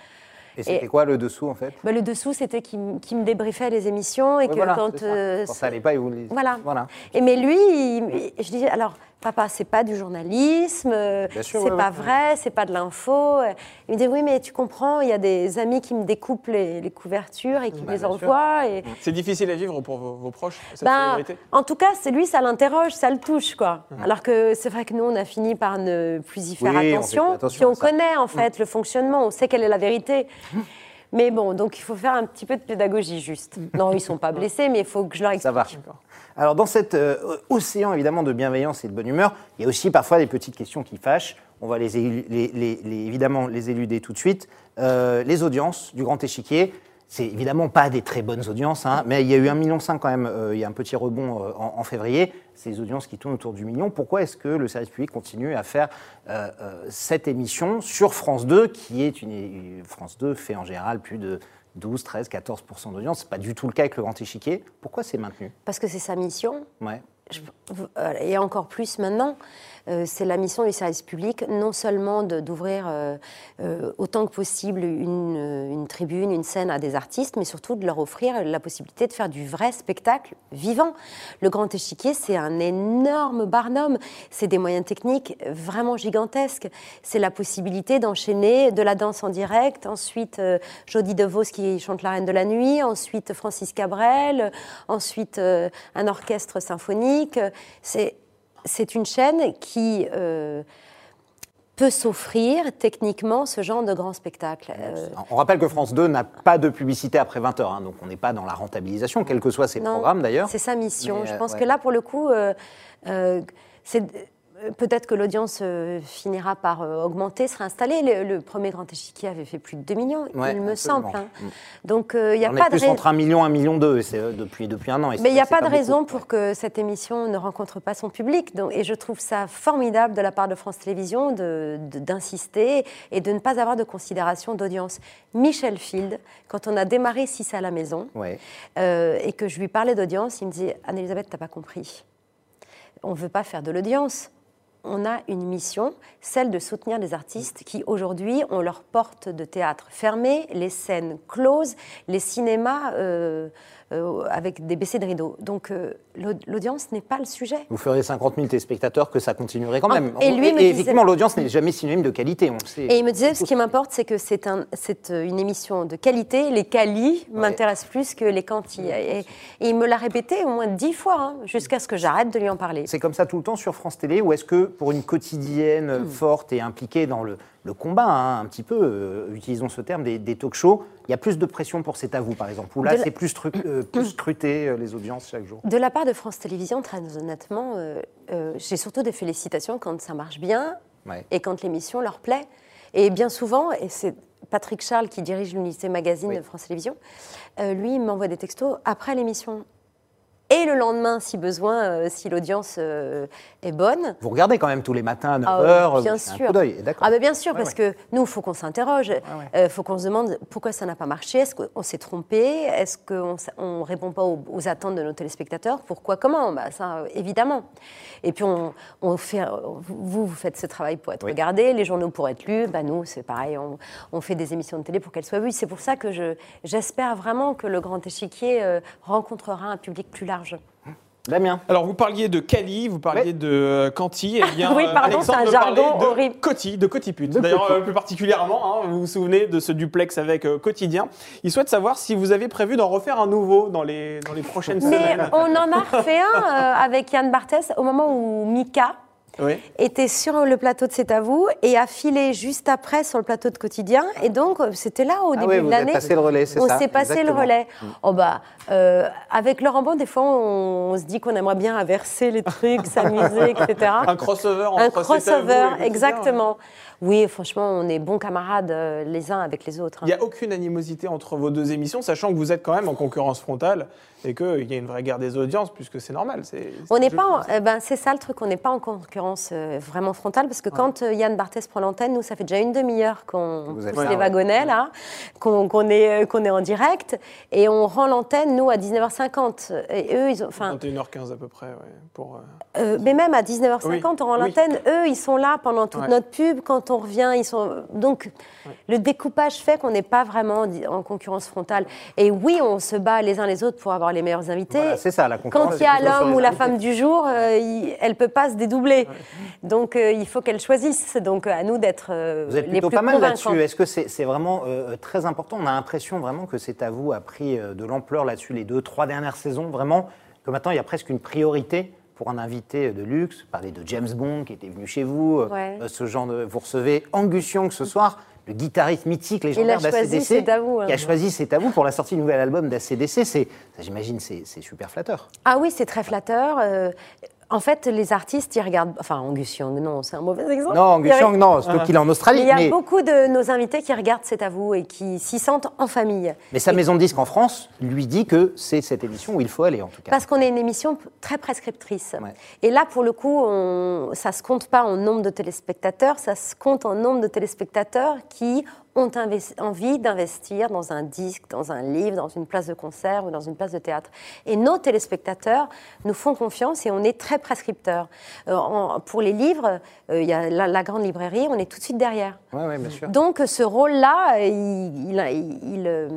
Et c'était quoi le dessous en fait? Bah, Le dessous, c'était qu'il me débriefait les émissions et Ouais, que voilà, quand. ça. euh, Quand ça allait pas, ils vous les- voilà. voilà. Et mais lui, il- je disais alors, papa, c'est pas du journalisme, euh, c'est ouais, pas ouais. vrai, c'est pas de l'info. Il me dit oui, mais tu comprends, il y a des amis qui me découpent les, les couvertures et qui Bah, me les envoient. Et, C'est difficile à vivre pour vos, vos proches, cette célébrité en tout cas, c'est lui, ça l'interroge, ça le touche, quoi. Alors que c'est vrai que nous, on a fini par ne plus y faire Oui, attention. Puis on connaît en fait le fonctionnement, on sait quelle est la vérité. Mais bon, donc il faut faire un petit peu de pédagogie juste. Non, ils sont pas blessés, mais il faut que je leur explique. Ça va. Alors, dans cet euh, océan évidemment de bienveillance et de bonne humeur, il y a aussi parfois des petites questions qui fâchent. On va les, évidemment les éluder tout de suite. Euh, les audiences du Grand Échiquier, c'est évidemment pas des très bonnes audiences, hein, mais il y a eu 1,5 million quand même. euh, il y a un petit rebond en, en février. Ces audiences qui tournent autour du million. Pourquoi est-ce que le service public continue à faire cette émission sur France 2, qui est une- France 2 fait en général plus de 12, 13, 14 d'audience. C'est pas du tout le cas avec le Grand Échiquier. Pourquoi c'est maintenu? Parce que c'est sa mission. Ouais. Je- euh, et encore plus maintenant, c'est la mission du service public, non seulement d'ouvrir euh, euh, autant que possible une, euh, une tribune, une scène à des artistes, mais surtout de leur offrir la possibilité de faire du vrai spectacle vivant. Le Grand Échiquier, c'est un énorme barnum, c'est des moyens techniques vraiment gigantesques. C'est la possibilité d'enchaîner de la danse en direct, ensuite euh, Jodie DeVos qui chante la Reine de la Nuit, ensuite Francis Cabrel, ensuite euh, un orchestre symphonique. C'est c'est une chaîne qui euh, peut s'offrir techniquement ce genre de grand spectacle. Euh, On rappelle que France 2 n'a pas de publicité après 20h, donc on n'est pas dans la rentabilisation, quels que soient ses non, programmes d'ailleurs. C'est sa mission. Mais, Je euh, pense ouais. que là, pour le coup, c'est. Euh, Peut-être que l'audience euh, finira par euh, augmenter, sera installée. Le, le premier Grand Échiquier avait fait plus de 2 millions, Ouais, il me absolument. semble. hein. Donc euh, il n'y a on pas est de plus entre 1 million et 1 million 2, et c'est euh, depuis, depuis un an. Mais il n'y a pas de raison beaucoup. pour que cette émission ne rencontre pas son public. Donc, et je trouve ça formidable de la part de France Télévisions d'insister et de ne pas avoir de considération d'audience. Michel Field, quand on a démarré 6 à la maison, Ouais. euh, et que je lui parlais d'audience, il me disait Anne-Elisabeth, t'as pas compris. On ne veut pas faire de l'audience. On a une mission, celle de soutenir des artistes qui aujourd'hui ont leurs portes de théâtre fermées, les scènes closes, les cinémas euh, euh, avec des baissées de rideaux. Donc euh, l'aud- l'audience n'est pas le sujet. Vous feriez 50 000 téléspectateurs, que ça continuerait quand Ah, même. et lui et, me disait- effectivement, l'audience n'est jamais synonyme de qualité, on le sait. Et il me disait, ce qui m'importe, c'est que c'est un, euh, une émission de qualité. Les qualis m'intéressent plus que les quanti. Et, et il me l'a répété au moins dix fois, hein, jusqu'à ce que j'arrête de lui en parler. C'est comme ça tout le temps sur France Télé ou est-ce que pour une quotidienne Hmm. forte et impliquée dans le, le combat, hein, un petit peu, euh, utilisons ce terme, des, des talk-shows, il y a plus de pression pour C'est à vous, par exemple Ou là, la- c'est plus, euh, plus scruté, euh, les audiences chaque jour De la part de France Télévisions, très honnêtement, j'ai surtout des félicitations quand ça marche bien Ouais. et quand l'émission leur plaît. Et bien souvent, et c'est Patrick Charles qui dirige l'unité magazine Oui. de France Télévisions, lui, il m'envoie des textos après l'émission. Et le lendemain, si besoin, euh, si l'audience euh, est bonne. Vous regardez quand même tous les matins à 9h, Ah, bien un sûr. coup d'œil, d'accord. Ah ben bien sûr, Ouais, parce que nous, il faut qu'on s'interroge. Il faut qu'on se demande pourquoi ça n'a pas marché. Est-ce qu'on s'est trompé? Est-ce qu'on ne répond pas aux, aux attentes de nos téléspectateurs? Pourquoi? Comment? Bah, Ça, euh, évidemment. Et puis, on, on fait, vous, vous faites ce travail pour être Oui. regardé, les journaux pour être lus. Bah, nous, c'est pareil, on, on fait des émissions de télé pour qu'elles soient vues. C'est pour ça que je- j'espère vraiment que le Grand Échiquier euh, rencontrera un public plus large. Damien Alors, vous parliez de Cali, vous parliez de euh, Canty. Eh bien, Oui, euh, pardon, Alexandre c'est un jargon de horrible. Coty, de Cotipute. D'ailleurs, euh, plus particulièrement, hein, vous vous souvenez de ce duplex avec euh, Quotidien. Il souhaite savoir si vous avez prévu d'en refaire un nouveau dans les, dans les prochaines Mais semaines. on en a refait un euh, avec Yann Barthès au moment où Mika Oui. était sur le plateau de C'est à vous et a filé juste après sur le plateau de Quotidien. Et donc, c'était là au Ah début oui, de vous avez l'année. passé le relais, c'est On ça, s'est passé exactement. le relais. Oh bah, euh, avec Laurent Bon, des fois, on, on se dit qu'on aimerait bien inverser les trucs, s'amuser, etc. Un crossover entre Un C'est à vous et crossover, exactement. Oui, franchement, on est bons camarades euh, les uns avec les autres. hein. Il n'y a aucune animosité entre vos deux émissions, sachant que vous êtes quand même en concurrence frontale et qu'il y a une vraie guerre des audiences, puisque c'est normal. c'est- c'est On n'est pas, en- eh ben, c'est ça le truc, on n'est pas en concurrence euh, vraiment frontale parce que quand euh, Yann Barthès prend l'antenne, nous ça fait déjà une demi-heure qu'on Vous êtes pousse là, les ouais. wagonnets là, qu'on qu'on est, euh, qu'on est en direct et on rend l'antenne nous à 19h50 et eux ils ont, enfin, 21h15 à peu près, ouais, pour... euh, euh, mais même à 19h50 Oui, on rend oui. l'antenne, eux ils sont là pendant toute Ouais. notre pub, quand on revient ils sont donc le découpage fait qu'on n'est pas vraiment en- en concurrence frontale et oui on se bat les uns les autres pour avoir les meilleurs invités. Voilà, c'est ça, la concurrence. Quand il y a l'homme les ou la invités. femme du jour, euh, il- elle peut pas se dédoubler. Donc euh, il faut qu'elle choisisse. Donc à nous d'être euh, Vous êtes les plutôt plus pas mal là-dessus. Est-ce que c'est vraiment euh, très important? On a l'impression vraiment que c'est à vous a pris euh, de l'ampleur là-dessus les deux, trois dernières saisons, vraiment que maintenant il y a presque une priorité pour un invité de luxe. Parler de James Bond qui était venu chez vous, euh, Ouais. euh, ce genre de. Vous recevez Angus Young ce soir. le guitariste mythique, légendaire choisi d'ACDC, C'est à vous, hein. qui a choisi C'est à vous pour la sortie du nouvel album d'ACDC. J'imagine, c'est, c'est super flatteur. Ah oui, c'est très flatteur. euh, en fait, les artistes, ils regardent. Enfin, Angus Young, non, c'est un mauvais exemple. Non, Angus Young, non, c'est qu'il est en Australie. Il y a mais, beaucoup de nos invités qui regardent C'est à vous et qui s'y sentent en famille. mais sa maison de disques en France lui dit que c'est cette émission où il faut aller, en tout cas. Parce qu'on est une émission très prescriptrice. Ouais. Et là, pour le coup, on, ça ne se compte pas en nombre de téléspectateurs, ça se compte en nombre de téléspectateurs qui ont envie d'investir dans un disque, dans un livre, dans une place de concert ou dans une place de théâtre. Et nos téléspectateurs nous font confiance et on est très prescripteurs. Euh, en- pour les livres, euh, il y a la, la grande librairie, on est tout de suite derrière. Bien sûr. Donc ce rôle-là, il, il, a- il- il, euh,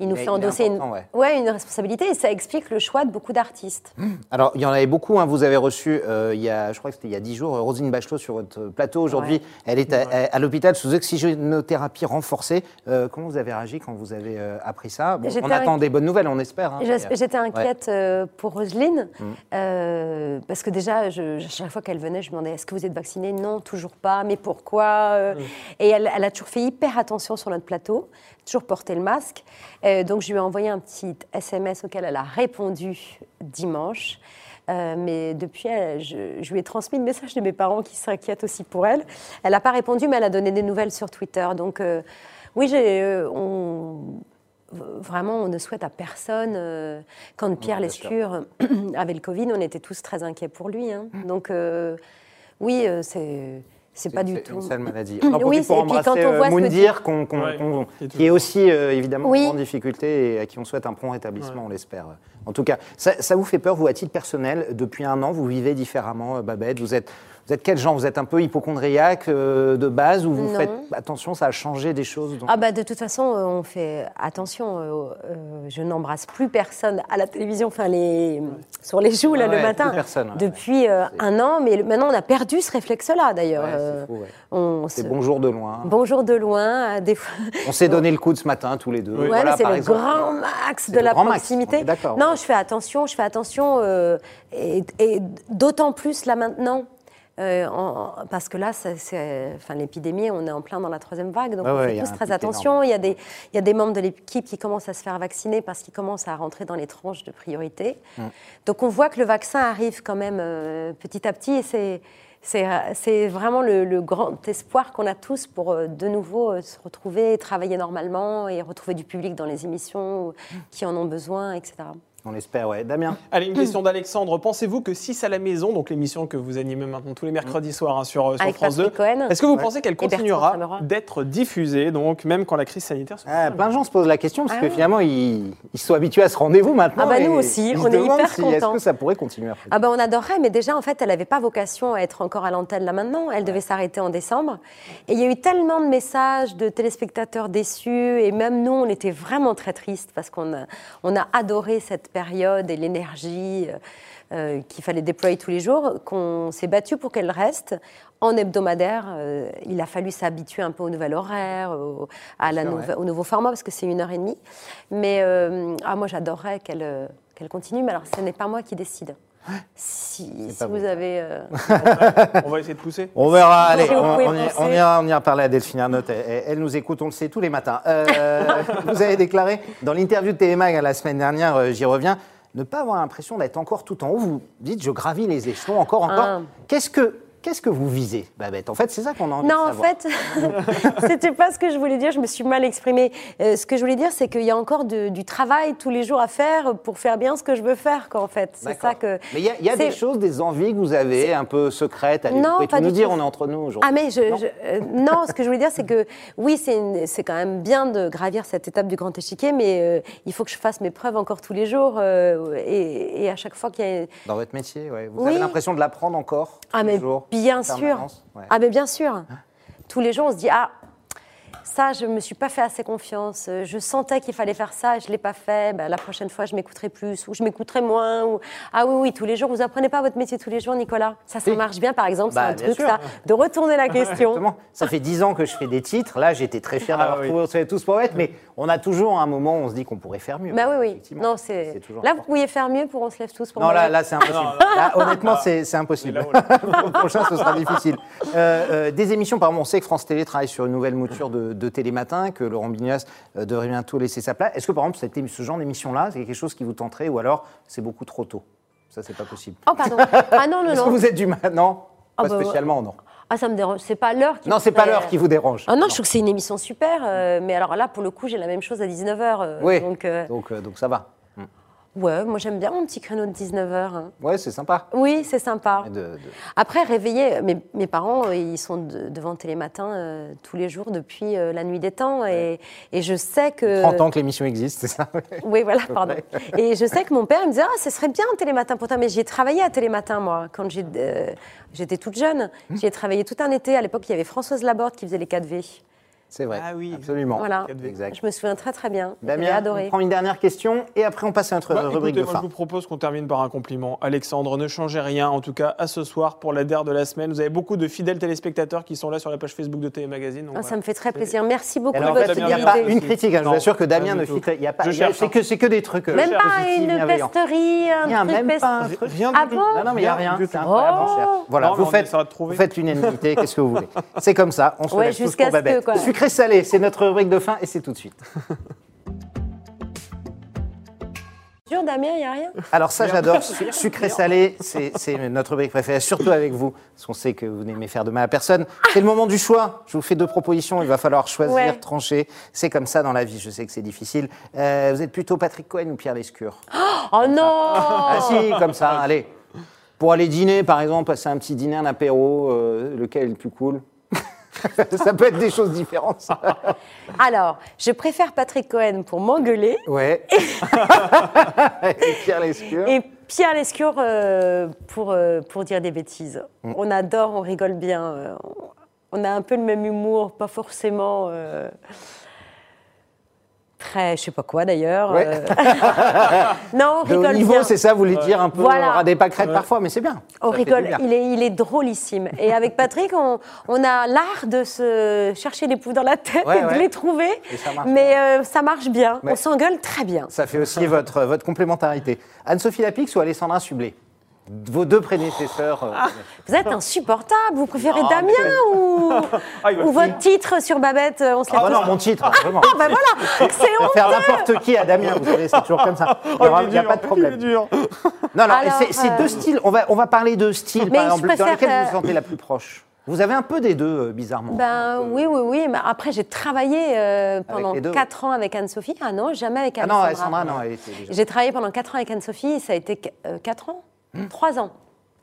nous fait endosser une, important, ouais. ouais, une responsabilité et ça explique le choix de beaucoup d'artistes. Alors, il y en avait beaucoup. hein. Vous avez reçu, euh, il y a, je crois que c'était il y a 10 jours, Rosine Bachelot sur votre plateau. Aujourd'hui, elle est à, à- à l'hôpital sous oxygénothérapie renforcée. Euh, comment vous avez réagi quand vous avez euh, appris ça? Bon, On attend inqui- des bonnes nouvelles, on espère. hein. Euh, J'étais inquiète euh, pour Roselyne, Mm. euh, parce que déjà, je, chaque fois qu'elle venait, je me demandais est-ce que vous êtes vaccinée? Non, toujours pas, mais pourquoi Mm. Et elle, elle a toujours fait hyper attention sur notre plateau, toujours porté le masque. Euh, donc je lui ai envoyé un petit SMS auquel elle a répondu dimanche. Euh, mais depuis, elle- je, je lui ai transmis le message de mes parents qui s'inquiètent aussi pour elle. Elle n'a pas répondu, mais elle a donné des nouvelles sur Twitter. Donc euh, oui, euh, on, Vraiment, on ne souhaite à personne. euh, quand Pierre. Lescure avait le Covid, on était tous très inquiets pour lui. hein. Donc, euh, oui, c'est c'est pas du c'est tout. une sale maladie. On en Oui, pour et puis quand embrasser on euh, voit ce que Moundir, qu'on- qu'on- Ouais, qu'on- qui est qui est aussi euh, évidemment Oui. en grande difficulté et à qui on souhaite un prompt rétablissement, on l'espère. En tout cas, ça, ça vous fait peur, vous, à titre personnel Depuis un an, vous vivez différemment, euh, Babette Vous êtes, vous êtes quel genre? Vous êtes un peu hypochondriaque euh, de base ou vous Non. faites attention, ça a changé des choses Ah bah de toute façon, euh, on fait attention. euh, euh, je n'embrasse plus personne à la télévision, enfin les sur les joues là Ouais, le matin. plus personne, ouais, depuis un an, mais le- maintenant on a perdu ce réflexe-là d'ailleurs. Ouais, c'est se- bonjour de loin. bonjour de loin, à des fois. On s'est donné le coup de ce matin, tous les deux. Voilà, c'est le exemple. grand max de la max, proximité. Non, je fais attention, je fais attention, et, et d'autant plus là maintenant. Euh, en- parce que là, c'est- enfin, l'épidémie, on est en plein dans la troisième vague, donc on ouais, fait tous très attention. Il y, a des, il y a des membres de l'équipe qui commencent à se faire vacciner parce qu'ils commencent à rentrer dans les tranches de priorité. Mm. Donc on voit que le vaccin arrive quand même euh, petit à petit et c'est c'est c'est vraiment le, le grand espoir qu'on a tous pour euh, de nouveau euh, se retrouver, travailler normalement et retrouver du public dans les émissions euh, qui en ont besoin, etc. On l'espère, ouais. Damien Allez, une question d'Alexandre. Pensez-vous que 6 à la maison, donc l'émission que vous animez maintenant tous les mercredis soirs hein, sur, euh, sur Avec France 2, Patrick Cohen. est-ce que vous pensez qu'elle continuera d'être diffusée, donc même quand la crise sanitaire se Ah, plein de gens se posent la question parce Ah que ouais. finalement ils, ils sont habitués à ce rendez-vous maintenant. Ah bah, nous aussi, on est hyper si- Est-ce contents. que ça pourrait continuer après Ah ben on adorerait, mais déjà en fait elle n'avait pas vocation à être encore à l'antenne là maintenant. Elle devait s'arrêter en décembre. Et il y a eu tellement de messages de téléspectateurs déçus et même nous on était vraiment très tristes parce qu'on a, on a adoré cette période et l'énergie euh, euh, qu'il fallait déployer tous les jours, qu'on s'est battu pour qu'elle reste en hebdomadaire. Euh, il a fallu s'habituer un peu au nouvel horaire, au, à la nouveau format parce que c'est une heure et demie. Mais ah, moi j'adorerais qu'elle qu'elle continue, mais alors ce n'est pas moi qui décide. Si, vous avez. euh, On va essayer de pousser. On verra, allez, on, pouvez on y- penser. on ira, on ira parler à Delphine Arnaute. Elle, elle- nous écoute, on le sait tous les matins. Euh, vous avez déclaré dans l'interview de Télémag la semaine dernière, euh, j'y reviens, ne pas avoir l'impression d'être encore tout en haut. Vous dites, je gravis les échelons encore, encore. Ah. Qu'est-ce que Qu'est-ce que vous visez, Babette? En fait, c'est ça qu'on a envie Non, de en savoir. fait, c'était pas ce que je voulais dire. Je me suis mal exprimée. Euh, ce que je voulais dire, c'est qu'il y a encore de- du travail tous les jours à faire pour faire bien ce que je veux faire. Quoi, en fait, c'est ça que. Mais il y a, il y a des choses, des envies que vous avez un peu secrètes. Allez, Non, vous pas tout nous dire, tout. on est entre nous aujourd'hui. Ah mais je, Non je- euh, non, ce que je voulais dire, c'est que oui, c'est quand même bien de gravir cette étape du grand échiquier, mais euh, il faut que je fasse mes preuves encore tous les jours et, et à chaque fois qu'il y a Dans votre métier, ouais. vous Oui. avez l'impression de l'apprendre encore Ah mais toujours, bien en sûr. Ouais. Ah mais bien sûr. Tous les jours on se dit ah ça je me suis pas fait assez confiance. Je sentais qu'il fallait faire ça, et je l'ai pas fait. Ben, la prochaine fois je m'écouterai plus ou je m'écouterai moins. Ou ah oui oui tous les jours vous apprenez pas votre métier tous les jours Nicolas. Ça ça marche bien par exemple Bah, c'est un truc sûr. ça de retourner la question. Exactement. Ça fait dix ans que je fais des titres. Là, j'étais très fier Ah d'avoir oui. trouvé On se fait tous poètes, mais on a toujours un moment où on se dit qu'on pourrait faire mieux. Bah oui oui. Non c'est toujours là vous pourriez faire mieux pour on se lève tous pour Non, là, là c'est impossible. Là, honnêtement, c'est c'est impossible. Là, Pour le prochain, ce sera difficile. Euh, euh, des émissions, par exemple, on sait que France Télé travaille sur une nouvelle mouture de, de, de Télématin, que Laurent Bignas euh, devrait bientôt laisser sa place. Est-ce que par exemple cette ce genre d'émission-là, c'est quelque chose qui vous tenterait ou alors c'est beaucoup trop tôt? Ça, c'est pas possible. Oh, pardon. Ah non, non, Est-ce que non. vous êtes du Non? Ah Pas bah, spécialement, non. Ah, ça me dérange. C'est pas l'heure qui Non, c'est pas l'heure qui vous dérange. Ah non, je trouve que c'est une émission super. euh, mais alors là, pour le coup, j'ai la même chose à 19h. Oui, Donc, euh, donc, euh, donc ça va. Ouais, moi j'aime bien mon petit créneau de 19h. Ouais, c'est sympa. Oui, c'est sympa. Et de- de- Après, réveiller, mes, mes parents, euh, ils sont de- devant Télématin euh, tous les jours depuis euh, la nuit des temps. Et, et je sais que. 30 ans que l'émission existe, c'est ça? Oui, voilà, pardon. Et je sais que mon père il me disait, ah, ce serait bien Télématin pour toi. Mais j'y ai travaillé à Télématin, moi, quand euh, j'étais toute jeune. Hum. J'y ai travaillé tout un été. À l'époque, il y avait Françoise Laborde qui faisait les 4V. C'est vrai. Ah oui. Absolument. Voilà. Exact. Je me souviens très, très bien. Damien, on adoré. prend une dernière question et après on passe à notre Bah, rubrique écoutez, de moi, fin. je vous propose qu'on termine par un compliment. Alexandre, ne changez rien, en tout cas, à ce soir pour la DER de la semaine. Vous avez beaucoup de fidèles téléspectateurs qui sont là sur la page Facebook de Télé Magazine. donc Ah, voilà. ça me fait très plaisir. Merci beaucoup Alors, de votre il Damien, n'y a pas une critique, hein, je vous assure que Damien pas ne filtre. Il y a pas. C'est hein. que, c'est que des trucs. euh, Même pas positifs, une pesterie, un Il y a truc même pas un truc. Rien du Ah bon Non, non, mais il n'y a Rien C'est Oh. cher. Voilà, vous on faites, faites l'unanimité, qu'est-ce que vous voulez C'est comme ça, on se lève tous jusqu'à pour ce que, Babette. Quoi. Sucré-salé, c'est notre rubrique de fin et c'est tout de suite. Sûr, Damien, il n'y a rien? Alors ça, j'adore. Su- Sucré-salé, c'est c'est notre rubrique préférée, surtout avec vous, parce qu'on sait que vous n'aimez faire de mal à personne. C'est le moment du choix. Je vous fais deux propositions, il va falloir choisir, Ouais. trancher. C'est comme ça dans la vie, je sais que c'est difficile. Euh, vous êtes plutôt Patrick Cohen ou Pierre Lescure? Oh non Ah si, comme ça, allez. Pour aller dîner, par exemple, passer un petit dîner, un apéro, euh, lequel est le plus cool? Ça peut être des choses différentes. ça. Alors, je préfère Patrick Cohen pour m'engueuler Ouais. Et Pierre Lescure. et Pierre Lescure euh, pour, euh, pour dire des bêtises. Mm. On adore, on rigole bien. euh, on a un peu le même humour, pas forcément très, je sais pas quoi d'ailleurs. Ouais. euh. non, on De haut rigole niveau, c'est ça, vous voulez dire un peu Voilà. ras des pâquerettes parfois, mais c'est bien. On Ça rigole, il est, il est drôlissime. Et avec Patrick, on, on a l'art de se chercher des poux dans la tête Ouais, et de ouais. les trouver. Ça Mais euh, ça marche bien. Ouais. On s'engueule très bien. Ça fait aussi votre, votre complémentarité. Anne-Sophie Lapix ou Alessandra Sublet? Vos deux prédécesseurs. euh, Vous êtes insupportable. Vous préférez Damien ou, Ah, ou votre titre sur Babette euh, On se Ah non, mon titre, vraiment. Ah bah voilà, c'est honteux. faire n'importe qui à Damien, vous savez, c'est toujours comme ça. Il n'y Oh, il est a pas de problème. dur. Non, non, c'est euh, deux styles. On va, on va parler de styles, Mais par exemple, dans lesquels vous vous euh, sentez la plus proche. Vous avez un peu des deux, euh, bizarrement. Ben oui, oui, oui. Mais après, j'ai travaillé euh, pendant les deux, 4 ans avec Anne-Sophie. Ah non, jamais avec ah non. Alessandra, non. J'ai travaillé pendant 4 ans avec Anne-Sophie ça a été 4 ans Hmm. 3 ans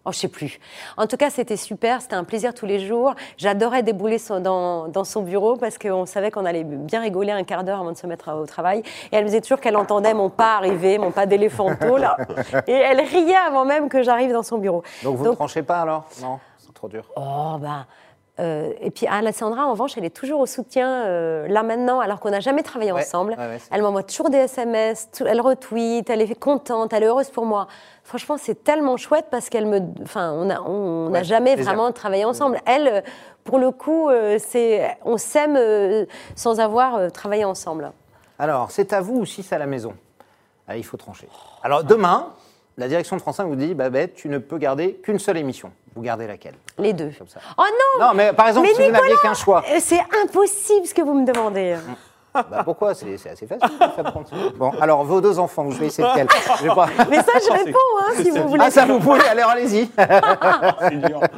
Oh, je sais plus. En tout cas, c'était super, c'était un plaisir tous les jours. J'adorais débouler son- dans, dans son bureau parce qu'on savait qu'on allait bien rigoler un quart d'heure avant de se mettre au travail. Et elle me disait toujours qu'elle entendait mon pas arriver, mon pas d'éléphanto, là. Et elle riait avant même que j'arrive dans son bureau. Donc vous ne tranchez pas alors? Non, c'est trop dur. Oh, bah. Euh, et puis Alessandra, en revanche, elle est toujours au soutien euh, là maintenant, alors qu'on n'a jamais travaillé Ouais, ensemble. ouais, ouais, c'est elle m'envoie toujours des SMS, tout- elle retweet, elle est contente, elle est heureuse pour moi. Franchement, c'est tellement chouette parce qu'elle me, enfin, on n'a on jamais vraiment travaillé ensemble. Elle, pour le coup, euh, c'est, on s'aime sans avoir travaillé ensemble. Alors, c'est à vous ou si c'est à la maison? Ah, Il faut trancher. Alors, demain, la direction de France 5 vous dit Babette, tu ne peux garder qu'une seule émission. Vous gardez laquelle? Les deux. Comme ça. Oh non, Non, mais par exemple, Mais si vous n'aviez qu'un choix. Euh, c'est impossible ce que vous me demandez. Bah, pourquoi? C'est c'est assez facile. Bon, alors, vos deux enfants, vous choisissez lequel? Je vais pas- Mais ça, je réponds hein, si vous voulez. Ah, ça vous pouvez Alors, allez-y. C'est dur.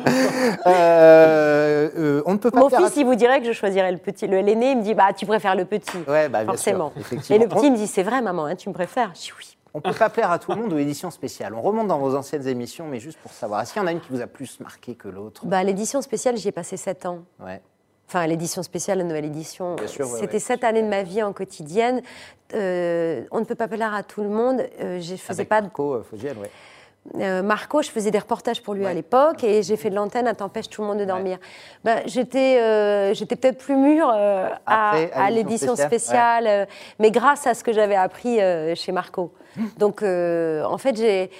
Euh, euh, on ne peut pas Mon faire fils, il vous dirait que je choisirais le petit. Le l'aîné, il me dit bah tu préfères le petit. Ouais, bah, bien forcément. sûr, effectivement. Et le petit il me dit c'est vrai maman, hein, tu me préfères. Je dis oui. On peut pas plaire à tout le monde aux éditions spéciales. On remonte dans vos anciennes émissions, mais juste pour savoir. Est-ce qu'il y en a une qui vous a plus marqué que l'autre? Bah l'édition spéciale, j'y ai passé sept ans. Ouais. Enfin, l'édition spéciale, la nouvelle édition. Ouais, C'était ouais. sept années de ma vie en quotidienne. Euh, on ne peut pas plaire à tout le monde. Euh, je faisais Avec pas de Marco euh, Fogel, ouais. Euh, Marco, je faisais des reportages pour lui Ouais. à l'époque et j'ai fait de l'antenne à T'empêche tout le monde de dormir. Ben, j'étais euh, j'étais peut-être plus mûre euh, à, Après, à à l'édition spéciale, spéciale, mais grâce à ce que j'avais appris chez Marco. Donc, en fait, j'ai,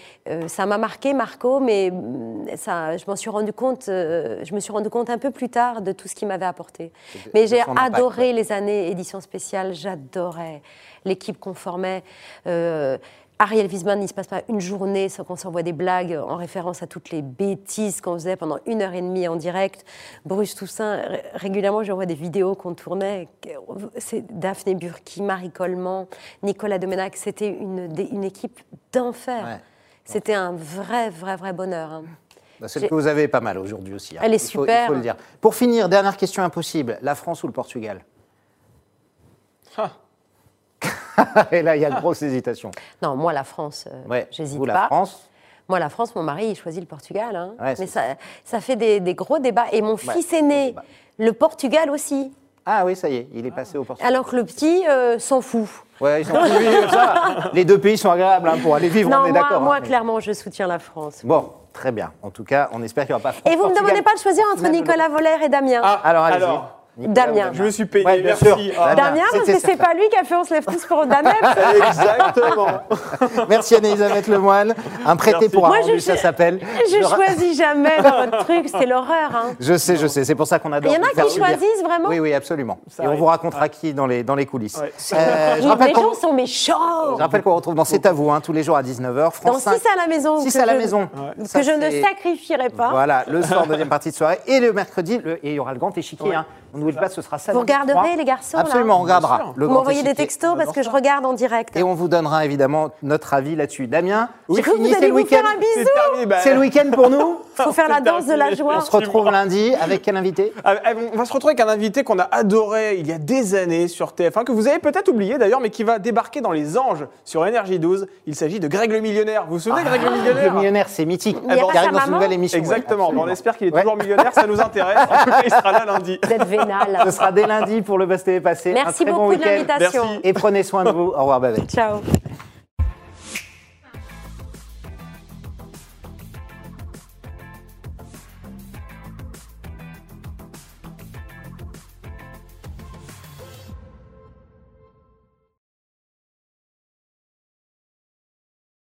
ça m'a marqué Marco, mais mm, ça, je m'en suis rendu compte. je me suis rendu compte un peu plus tard de tout ce qu'il m'avait apporté. de- Mais j'ai impact, adoré les années édition spéciale. J'adorais l'équipe qu'on formait. Ariel Wiesman, il ne se passe pas une journée sans qu'on s'envoie des blagues en référence à toutes les bêtises qu'on faisait pendant une heure et demie en direct. Bruce Toussaint, ré- régulièrement, je vois des vidéos qu'on tournait. C'est Daphné Burki, Marie Coleman, Nicolas Domenac. C'était une, équipe d'enfer. Ouais. C'était un vrai, vrai, vrai bonheur. hein. Bah, celle que vous avez pas mal aujourd'hui aussi. hein. Elle est Il faut- super. Il faut le dire. Pour finir, dernière question impossible. La France ou le Portugal? Ah. Et là, il y a de grosses hésitations. Non, moi, la France, euh, Ouais. j'hésite Vous, la pas. France Moi, la France, mon mari, il choisit le Portugal. hein. Ouais, Mais ça, ça fait des, des gros débats. Et mon fils aîné, le Portugal aussi. Ah oui, ça y est, il est passé au Portugal. Alors que le petit euh, s'en fout. Ouais, ils sont plus ça. Les deux pays sont agréables hein, pour aller vivre, on non, est moi, d'accord. moi hein, mais- clairement, je soutiens la France. Bon, très bien. En tout cas, on espère qu'il n'y aura pas Et vous ne me demandez pas de choisir entre Nicolas Voller et Damien. Ah, Alors, allez-y. Damien. Je me suis payé, Ouais, bien merci. sûr. Ah. Damien, parce que c'est pas lui qui a fait On se lève tous pour Damien. Exactement. Merci Anne-Elisabeth Lemoine. Un prêté Merci. pour un Moi, rendu, je- ça s'appelle. je ra- choisis jamais dans votre truc, c'est l'horreur. hein. Je sais, je sais. C'est pour ça qu'on adore. Il y en a qui choisissent vraiment Oui, oui, absolument. Ça Et on vous racontera qui dans les, dans les coulisses. Ouais. Euh, je Les rappelle gens sont méchants. je rappelle qu'on retrouve dans C'est à vous, hein, tous les jours à 19h. France Dans 5. 6 à la maison. 6 que à la je- maison. Que je ne sacrifierai pas. Voilà, le soir, deuxième partie de soirée. Et le mercredi, et il y aura le grand échiquier. On n'oublie pas, ce sera ça. Vous regarderez, les garçons, là Absolument, on regardera. Le Vous m'envoyez des textos parce que je regarde en direct. Et on vous donnera évidemment notre avis là-dessus. Damien, J'ai c'est fini, vous c'est le week-end. faire un C'est bisou. terminé. C'est le week-end pour nous. Faut faire la danse de la joie. On se retrouve lundi avec quel invité Ah, ah, On va se retrouver avec un invité qu'on a adoré il y a des années sur TF1, que vous avez peut-être oublié d'ailleurs, mais qui va débarquer dans Les Anges sur NRJ12. Il s'agit de Greg le Millionnaire. Vous vous souvenez de Greg le Millionnaire Le millionnaire, c'est mythique. Il y a pas qui arrive dans une nouvelle émission. Exactement. ouais, on espère qu'il est Ouais. toujours millionnaire, ça nous intéresse. En tout cas, il sera là lundi. Vous êtes vénal. Ce sera dès lundi pour le Best TV passé. Merci un très beaucoup bon de l'invitation. Merci. Et prenez soin de vous. Au revoir, Babette. Ciao.